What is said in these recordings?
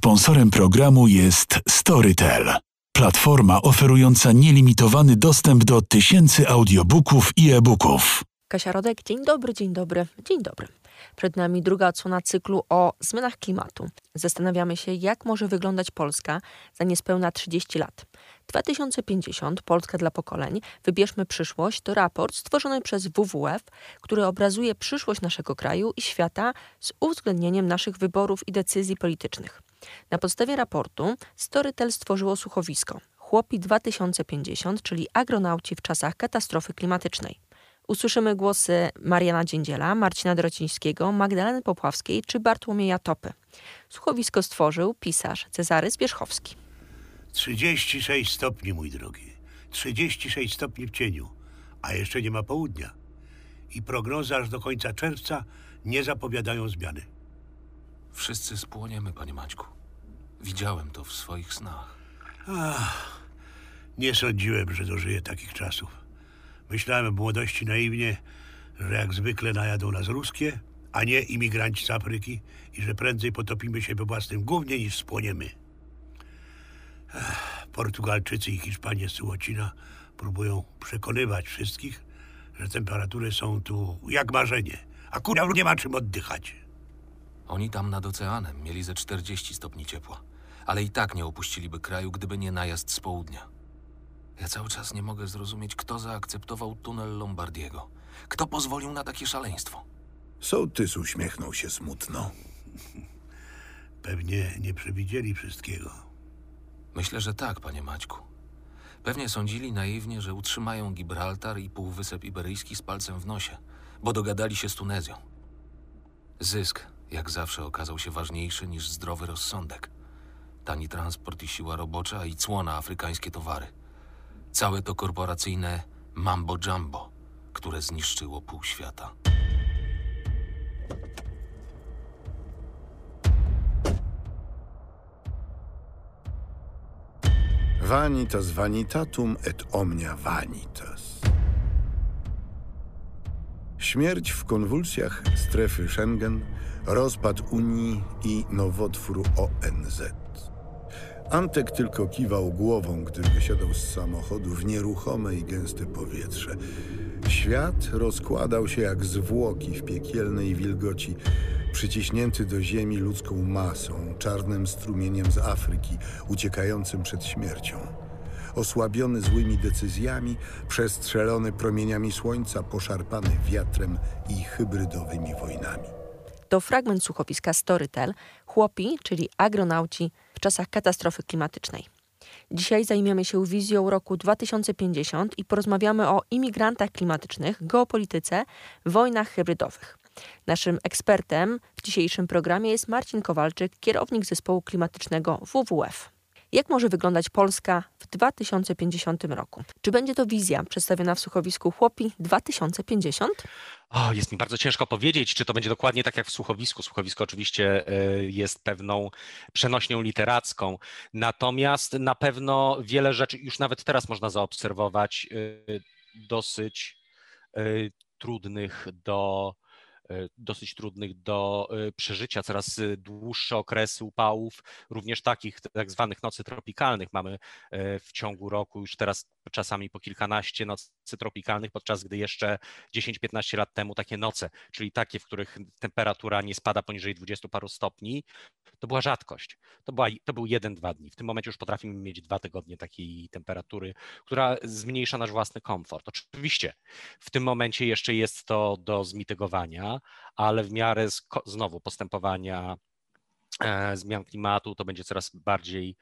Sponsorem programu jest Storytel, platforma oferująca nielimitowany dostęp do tysięcy audiobooków i e-booków. Kasia Rodek, dzień dobry, dzień dobry, dzień dobry. Przed nami druga odsłona cyklu o zmianach klimatu. Zastanawiamy się, jak może wyglądać Polska za niespełna 30 lat. 2050 Polska dla pokoleń Wybierzmy przyszłość to raport stworzony przez WWF, który obrazuje przyszłość naszego kraju i świata z uwzględnieniem naszych wyborów i decyzji politycznych. Na podstawie raportu Storytel stworzyło słuchowisko Chłopi 2050, czyli agronauci w czasach katastrofy klimatycznej. Usłyszymy głosy Mariana Dziędziela, Marcina Dorocińskiego, Magdaleny Popławskiej czy Bartłomieja Topy. Słuchowisko stworzył pisarz Cezary Zbierzchowski. 36 stopni, mój drogi. 36 stopni w cieniu, a jeszcze nie ma południa. I prognozy aż do końca czerwca nie zapowiadają zmiany. Wszyscy spłoniemy, panie Maćku. Widziałem to w swoich snach. Ach, nie sądziłem, że dożyję takich czasów. Myślałem w młodości naiwnie, że jak zwykle najadą nas ruskie, a nie imigranci z Afryki i że prędzej potopimy się we własnym gównie niż spłoniemy. Ech, Portugalczycy i Hiszpanie z Sułocina próbują przekonywać wszystkich, że temperatury są tu jak marzenie, a kurwa nie ma czym oddychać. Oni tam nad oceanem mieli ze 40 stopni ciepła, ale i tak nie opuściliby kraju, gdyby nie najazd z południa. Ja cały czas nie mogę zrozumieć, kto zaakceptował tunel Lombardiego. Kto pozwolił na takie szaleństwo? Sołtys uśmiechnął się smutno. Pewnie nie przewidzieli wszystkiego. Myślę, że tak, panie Maćku. Pewnie sądzili naiwnie, że utrzymają Gibraltar i Półwysep Iberyjski z palcem w nosie, bo dogadali się z Tunezją. Zysk, jak zawsze, okazał się ważniejszy niż zdrowy rozsądek. Tani transport i siła robocza i cło na afrykańskie towary. Całe to korporacyjne mambo jumbo, które zniszczyło pół świata. Vanitas vanitatum et omnia vanitas. Śmierć w konwulsjach strefy Schengen, rozpad Unii i nowotwór ONZ. Antek tylko kiwał głową, gdy wysiadał z samochodu w nieruchome i gęste powietrze. Świat rozkładał się jak zwłoki w piekielnej wilgoci, przyciśnięty do ziemi ludzką masą, czarnym strumieniem z Afryki, uciekającym przed śmiercią. Osłabiony złymi decyzjami, przestrzelony promieniami słońca, poszarpany wiatrem i hybrydowymi wojnami. To fragment słuchowiska Storytel Chłopi, czyli agronauci w czasach katastrofy klimatycznej. Dzisiaj zajmiemy się wizją roku 2050 i porozmawiamy o imigrantach klimatycznych, geopolityce, wojnach hybrydowych. Naszym ekspertem w dzisiejszym programie jest Marcin Kowalczyk, kierownik zespołu klimatycznego WWF. Jak może wyglądać Polska w 2050 roku? Czy będzie to wizja przedstawiona w słuchowisku Chłopi 2050? O, jest mi bardzo ciężko powiedzieć, czy to będzie dokładnie tak jak w słuchowisku. Słuchowisko oczywiście e, jest pewną przenośnią literacką, natomiast na pewno wiele rzeczy już nawet teraz można zaobserwować e, dosyć e, trudnych do dosyć trudnych do e, przeżycia, coraz dłuższe okresy upałów, również takich tak zwanych nocy tropikalnych. Mamy e, w ciągu roku już teraz czasami po kilkanaście nocy tropikalnych, podczas gdy jeszcze 10-15 lat temu takie noce, czyli takie, w których temperatura nie spada poniżej 20 paru stopni, to była rzadkość. To, była, to był jeden, dwa dni. W tym momencie już potrafimy mieć dwa tygodnie takiej temperatury, która zmniejsza nasz własny komfort. Oczywiście w tym momencie jeszcze jest to do zmitygowania, ale w miarę znowu postępowania e, zmian klimatu to będzie coraz bardziej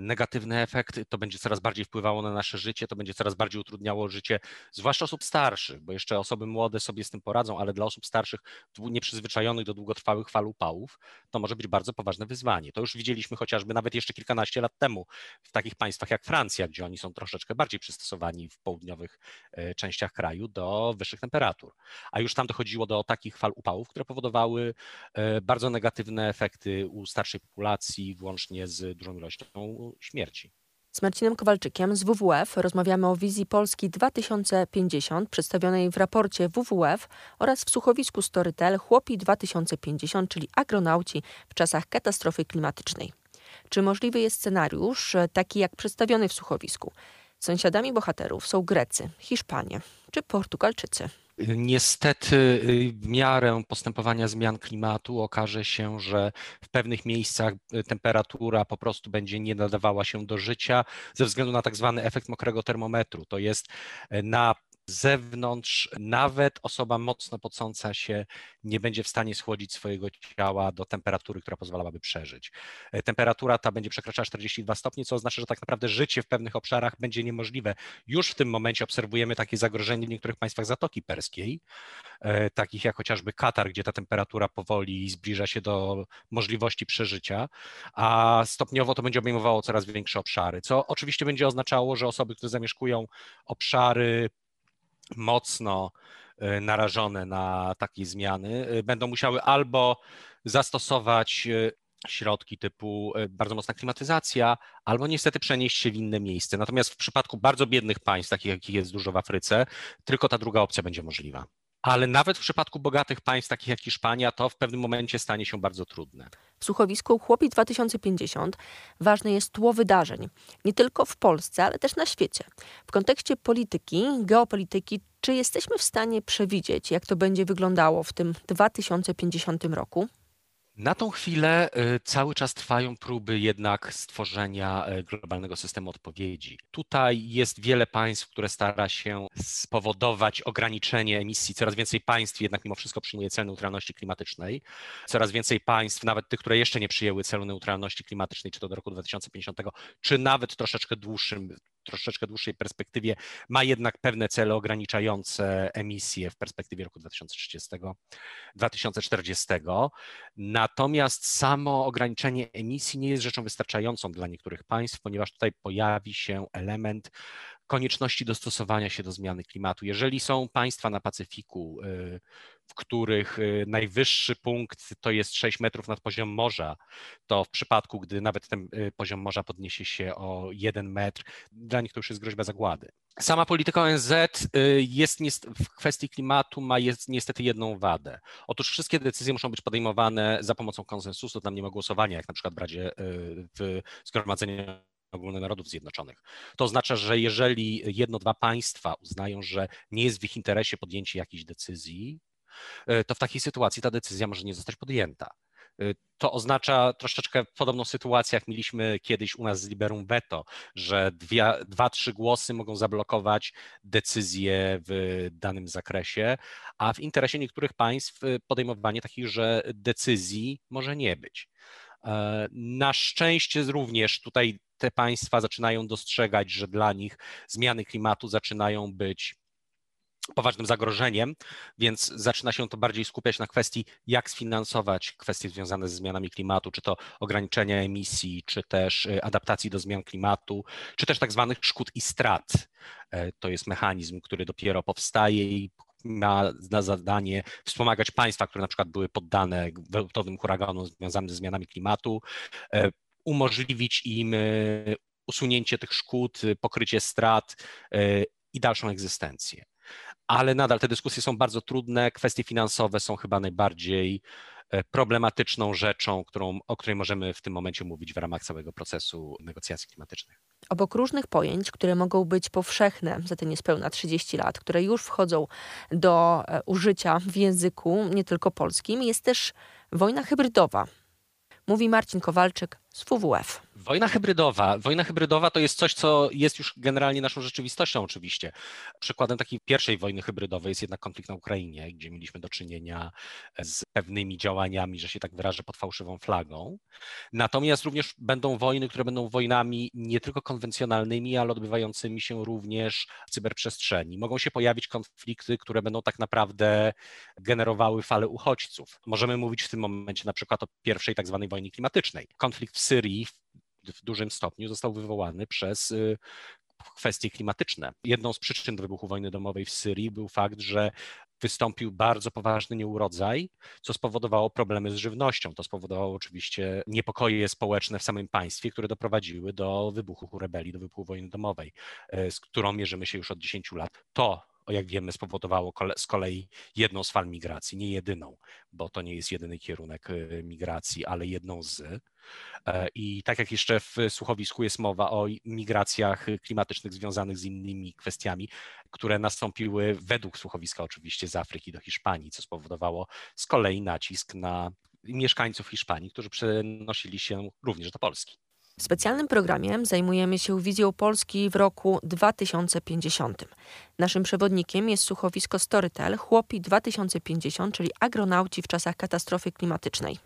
negatywny efekt, to będzie coraz bardziej wpływało na nasze życie, to będzie coraz bardziej utrudniało życie, zwłaszcza osób starszych, bo jeszcze osoby młode sobie z tym poradzą, ale dla osób starszych, nieprzyzwyczajonych do długotrwałych fal upałów, to może być bardzo poważne wyzwanie. To już widzieliśmy chociażby nawet jeszcze kilkanaście lat temu w takich państwach jak Francja, gdzie oni są troszeczkę bardziej przystosowani w południowych e, częściach kraju do wyższych temperatur. A już tam dochodziło do takich fal upałów, które powodowały e, bardzo negatywne efekty u starszej populacji, włącznie z dużą ilością śmierci. Z Marcinem Kowalczykiem z WWF rozmawiamy o wizji Polski 2050 przedstawionej w raporcie WWF oraz w słuchowisku Storytel Chłopi 2050, czyli agronauci w czasach katastrofy klimatycznej. Czy możliwy jest scenariusz taki jak przedstawiony w słuchowisku? Sąsiadami bohaterów są Grecy, Hiszpanie czy Portugalczycy. Niestety, w miarę postępowania zmian klimatu okaże się, że w pewnych miejscach y, temperatura po prostu będzie nie nadawała się do życia ze względu na tak zwany efekt mokrego termometru. To jest y, na zewnątrz nawet osoba mocno pocąca się nie będzie w stanie schłodzić swojego ciała do temperatury, która pozwalałaby przeżyć. E, temperatura ta będzie przekraczała 42 stopnie, co oznacza, że tak naprawdę życie w pewnych obszarach będzie niemożliwe. Już w tym momencie obserwujemy takie zagrożenie w niektórych państwach Zatoki Perskiej, e, takich jak chociażby Katar, gdzie ta temperatura powoli zbliża się do możliwości przeżycia, a stopniowo to będzie obejmowało coraz większe obszary, co oczywiście będzie oznaczało, że osoby, które zamieszkują obszary mocno e, narażone na takie zmiany, e, będą musiały albo zastosować e, środki typu bardzo mocna klimatyzacja, albo niestety przenieść się w inne miejsce. Natomiast w przypadku bardzo biednych państw, takich jakich jest dużo w Afryce, tylko ta druga opcja będzie możliwa ale nawet w przypadku bogatych państw, takich jak Hiszpania, to w pewnym momencie stanie się bardzo trudne. W słuchowisku Chłopi 2050 ważne jest tło wydarzeń, nie tylko w Polsce, ale też na świecie. W kontekście polityki, geopolityki, czy jesteśmy w stanie przewidzieć, jak to będzie wyglądało w tym 2050 roku? Na tą chwilę y, cały czas trwają próby jednak stworzenia y, globalnego systemu odpowiedzi. Tutaj jest wiele państw, które stara się spowodować ograniczenie emisji. Coraz więcej państw jednak mimo wszystko przyjmuje cel neutralności klimatycznej. Coraz więcej państw, nawet tych, które jeszcze nie przyjęły celu neutralności klimatycznej, czy to do roku 2050, czy nawet troszeczkę dłuższym troszeczkę dłuższej perspektywie ma jednak pewne cele ograniczające emisje w perspektywie roku 2030-2040. Natomiast samo ograniczenie emisji nie jest rzeczą wystarczającą dla niektórych państw, ponieważ tutaj pojawi się element konieczności dostosowania się do zmiany klimatu. Jeżeli są państwa na Pacyfiku, y, w których y, najwyższy punkt to jest 6 metrów nad poziom morza, to w przypadku, gdy nawet ten y, poziom morza podniesie się o 1 metr, dla nich to już jest groźba zagłady. Sama polityka ONZ jest w kwestii klimatu ma jest niestety jedną wadę. Otóż wszystkie decyzje muszą być podejmowane za pomocą konsensusu, tam nie ma głosowania, jak na przykład w Radzie w Zgromadzeniu Ogólne Narodów Zjednoczonych. To oznacza, że jeżeli jedno, dwa państwa uznają, że nie jest w ich interesie podjęcie jakiejś decyzji, to w takiej sytuacji ta decyzja może nie zostać podjęta. E, to oznacza troszeczkę podobną sytuację, jak mieliśmy kiedyś u nas z Liberum Veto, że dwie, dwa, trzy głosy mogą zablokować decyzję w danym zakresie, a w interesie niektórych państw e, podejmowanie takich, że decyzji może nie być. Na szczęście również tutaj te państwa zaczynają dostrzegać, że dla nich zmiany klimatu zaczynają być poważnym zagrożeniem, więc zaczyna się to bardziej skupiać na kwestii, jak sfinansować kwestie związane ze zmianami klimatu, czy to ograniczenia emisji, czy też y, adaptacji do zmian klimatu, czy też tak zwanych szkód i strat. E, to jest mechanizm, który dopiero powstaje i ma na zadanie wspomagać państwa, które na przykład były poddane gwałtownym huraganom związanym ze zmianami klimatu, e, umożliwić im e, usunięcie tych szkód, pokrycie strat e, i dalszą egzystencję. Ale nadal te dyskusje są bardzo trudne. Kwestie finansowe są chyba najbardziej e, problematyczną rzeczą, którą, o której możemy w tym momencie mówić w ramach całego procesu negocjacji klimatycznych. Obok różnych pojęć, które mogą być powszechne za te niespełna 30 lat, które już wchodzą do użycia w języku nie tylko polskim, jest też wojna hybrydowa. Mówi Marcin Kowalczyk z WWF. Wojna hybrydowa. Wojna hybrydowa to jest coś, co jest już generalnie naszą rzeczywistością oczywiście. Przykładem takiej pierwszej wojny hybrydowej jest jednak konflikt na Ukrainie, gdzie mieliśmy do czynienia z pewnymi działaniami, że się tak wyrażę, pod fałszywą flagą. Natomiast również będą wojny, które będą wojnami nie tylko konwencjonalnymi, ale odbywającymi się również w cyberprzestrzeni. Mogą się pojawić konflikty, które będą tak naprawdę generowały fale uchodźców. Możemy mówić w tym momencie na przykład o pierwszej tak zwanej wojnie klimatycznej. Konflikt w Syrii w dużym stopniu został wywołany przez y, kwestie klimatyczne. Jedną z przyczyn wybuchu wojny domowej w Syrii był fakt, że wystąpił bardzo poważny nieurodzaj, co spowodowało problemy z żywnością. To spowodowało oczywiście niepokoje społeczne w samym państwie, które doprowadziły do wybuchu rebelii, do wybuchu wojny domowej, e, z którą mierzymy się już od 10 lat. To jak wiemy, spowodowało z kolei jedną z fal migracji, nie jedyną, bo to nie jest jedyny kierunek e, migracji, ale jedną z. E, I tak jak jeszcze w słuchowisku jest mowa o migracjach klimatycznych związanych z innymi kwestiami, które nastąpiły według słuchowiska oczywiście z Afryki do Hiszpanii, co spowodowało z kolei nacisk na mieszkańców Hiszpanii, którzy przenosili się również do Polski. W specjalnym programie zajmujemy się wizją Polski w roku 2050. Naszym przewodnikiem jest słuchowisko Storytel Chłopi 2050, czyli agronauci w czasach katastrofy klimatycznej.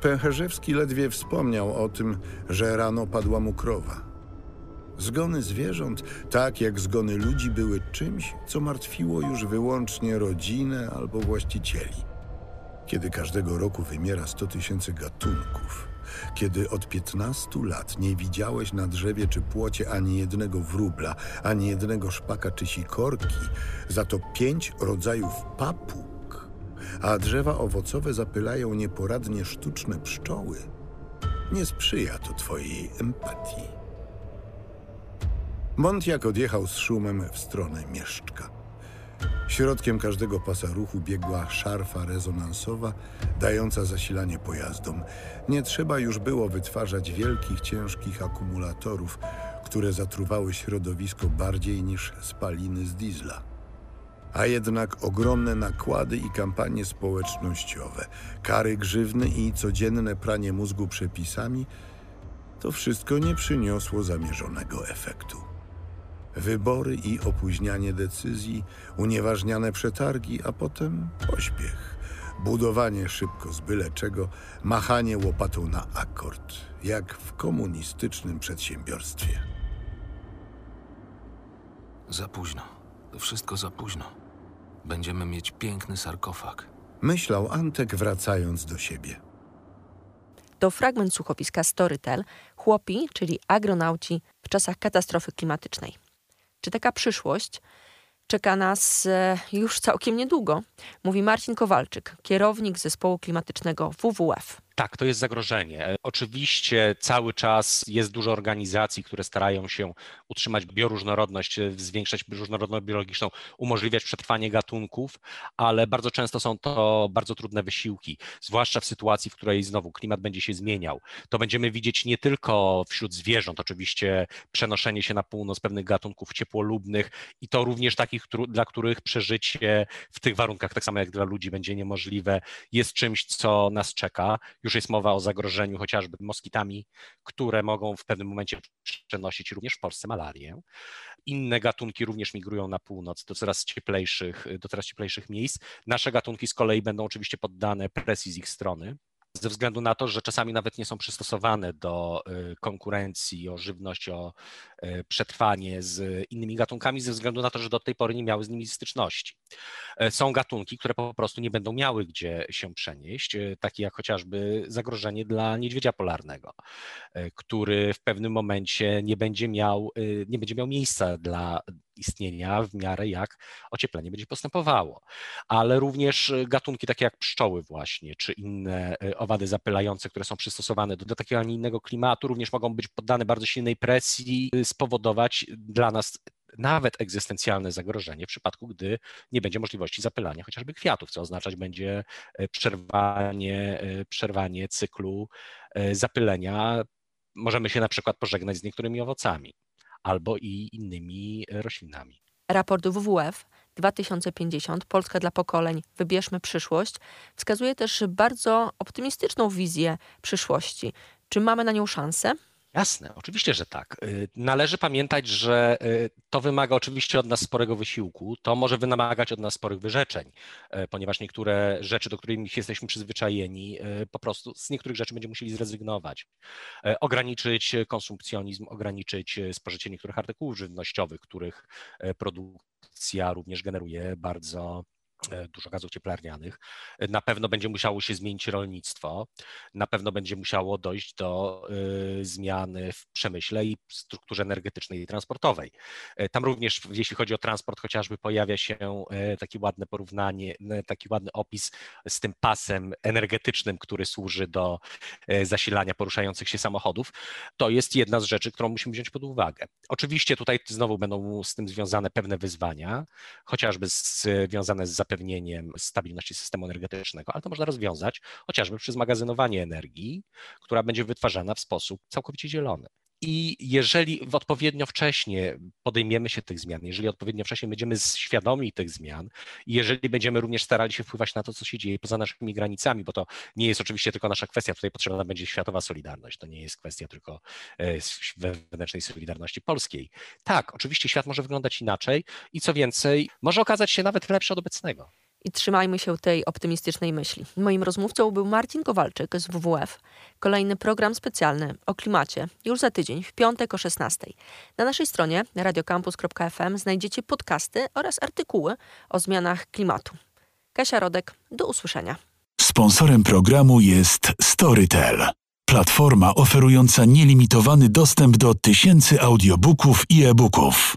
Pęcherzewski ledwie wspomniał o tym, że rano padła mu krowa. Zgony zwierząt, tak jak zgony ludzi, były czymś, co martwiło już wyłącznie rodzinę albo właścicieli. Kiedy każdego roku wymiera 100 tysięcy gatunków, kiedy od 15 lat nie widziałeś na drzewie czy płocie ani jednego wróbla, ani jednego szpaka czy sikorki, za to pięć rodzajów papug, a drzewa owocowe zapylają nieporadnie sztuczne pszczoły, nie sprzyja to twojej empatii. Montiak odjechał z szumem w stronę mieszczka. Środkiem każdego pasa ruchu biegła szarfa rezonansowa, dająca zasilanie pojazdom. Nie trzeba już było wytwarzać wielkich, ciężkich akumulatorów, które zatruwały środowisko bardziej niż spaliny z diesla. A jednak ogromne nakłady i kampanie społecznościowe, kary grzywny i codzienne pranie mózgu przepisami to wszystko nie przyniosło zamierzonego efektu. Wybory i opóźnianie decyzji, unieważniane przetargi, a potem pośpiech. Budowanie szybko z byle czego, machanie łopatą na akord, jak w komunistycznym przedsiębiorstwie. Za późno. To wszystko za późno. Będziemy mieć piękny sarkofag. Myślał Antek wracając do siebie. To fragment słuchowiska Storytel, chłopi, czyli agronauci w czasach katastrofy klimatycznej. Czy taka przyszłość czeka nas e, już całkiem niedługo? Mówi Marcin Kowalczyk, kierownik zespołu klimatycznego WWF. Tak, to jest zagrożenie. E, oczywiście cały czas jest dużo organizacji, które starają się utrzymać bioróżnorodność, e, zwiększać różnorodność biologiczną, umożliwiać przetrwanie gatunków, ale bardzo często są to bardzo trudne wysiłki, zwłaszcza w sytuacji, w której znowu klimat będzie się zmieniał. To będziemy widzieć nie tylko wśród zwierząt, oczywiście przenoszenie się na północ pewnych gatunków ciepłolubnych i to również takich, dla których przeżycie w tych warunkach, tak samo jak dla ludzi, będzie niemożliwe, jest czymś, co nas czeka już jest mowa o zagrożeniu chociażby moskitami, które mogą w pewnym momencie przenosić również w Polsce malarię. Inne gatunki również migrują na północ do coraz cieplejszych, do coraz cieplejszych miejsc. Nasze gatunki z kolei będą oczywiście poddane presji z ich strony ze względu na to, że czasami nawet nie są przystosowane do y, konkurencji o żywność, o przetrwanie z innymi gatunkami, ze względu na to, że do tej pory nie miały z nimi styczności. E, są gatunki, które po prostu nie będą miały gdzie się przenieść, e, takie jak chociażby zagrożenie dla niedźwiedzia polarnego, e, który w pewnym momencie nie będzie miał, nie będzie miał miejsca dla istnienia w miarę jak ocieplenie będzie postępowało. Ale również gatunki takie jak pszczoły właśnie, czy inne owady zapylające, które są przystosowane do, do takiego, a nie innego klimatu, również mogą być poddane bardzo silnej presji, spowodować dla nas nawet egzystencjalne zagrożenie w przypadku, gdy nie będzie możliwości zapylania chociażby kwiatów, co oznaczać będzie e, przerwanie, e, przerwanie cyklu e, zapylenia. Możemy się na przykład pożegnać z niektórymi owocami albo i innymi roślinami. Raport WWF 2050 Polska dla pokoleń Wybierzmy przyszłość wskazuje też bardzo optymistyczną wizję przyszłości. Czy mamy na nią szansę? Jasne, oczywiście, że tak. Y, należy pamiętać, że y, to wymaga oczywiście od nas sporego wysiłku, to może wymagać od nas sporych wyrzeczeń, y, ponieważ niektóre rzeczy, do których jesteśmy przyzwyczajeni, po prostu z niektórych rzeczy będziemy musieli zrezygnować. Ograniczyć konsumpcjonizm, ograniczyć spożycie niektórych artykułów żywnościowych, których produkcja również generuje bardzo dużo gazów cieplarnianych. Na pewno będzie musiało się zmienić rolnictwo, na pewno będzie musiało dojść do y, zmiany w przemyśle i strukturze energetycznej i transportowej. E, tam również, jeśli chodzi o transport, chociażby pojawia się e, taki ładne porównanie, taki ładny opis z tym pasem energetycznym, który służy do zasilania poruszających się samochodów. To jest jedna z rzeczy, którą musimy wziąć pod uwagę. Oczywiście tutaj znowu będą z tym związane pewne wyzwania, chociażby związane z zapewnieniem stabilności systemu energetycznego, ale to można rozwiązać chociażby przez magazynowanie energii, która będzie wytwarzana w sposób całkowicie zielony. I jeżeli odpowiednio wcześnie podejmiemy się tych zmian, jeżeli odpowiednio wcześnie będziemy świadomi tych zmian, jeżeli będziemy również starali się wpływać na to, co się dzieje poza naszymi granicami, bo to nie jest oczywiście tylko nasza kwestia, tutaj potrzebna będzie światowa solidarność, to nie jest kwestia tylko e, wewnętrznej solidarności polskiej. Tak, oczywiście świat może wyglądać inaczej i co więcej, może okazać się nawet lepszy od obecnego i trzymajmy się tej optymistycznej myśli. Moim rozmówcą był Marcin Kowalczyk z WWF. Kolejny program specjalny o klimacie już za tydzień, w piątek o 16. Na naszej stronie radiocampus.fm znajdziecie podcasty oraz artykuły o zmianach klimatu. Kasia Rodek, do usłyszenia. Sponsorem programu jest Storytel, platforma oferująca nielimitowany dostęp do tysięcy audiobooków i e-booków.